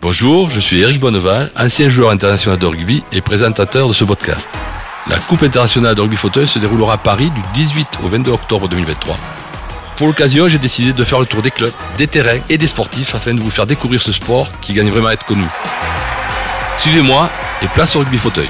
Bonjour, je suis Eric Bonneval, ancien joueur international de rugby et présentateur de ce podcast. La Coupe internationale de rugby fauteuil se déroulera à Paris du 18 au 22 octobre 2023. Pour l'occasion, j'ai décidé de faire le tour des clubs, des terrains et des sportifs afin de vous faire découvrir ce sport qui gagne vraiment à être connu. Suivez-moi et place au rugby fauteuil.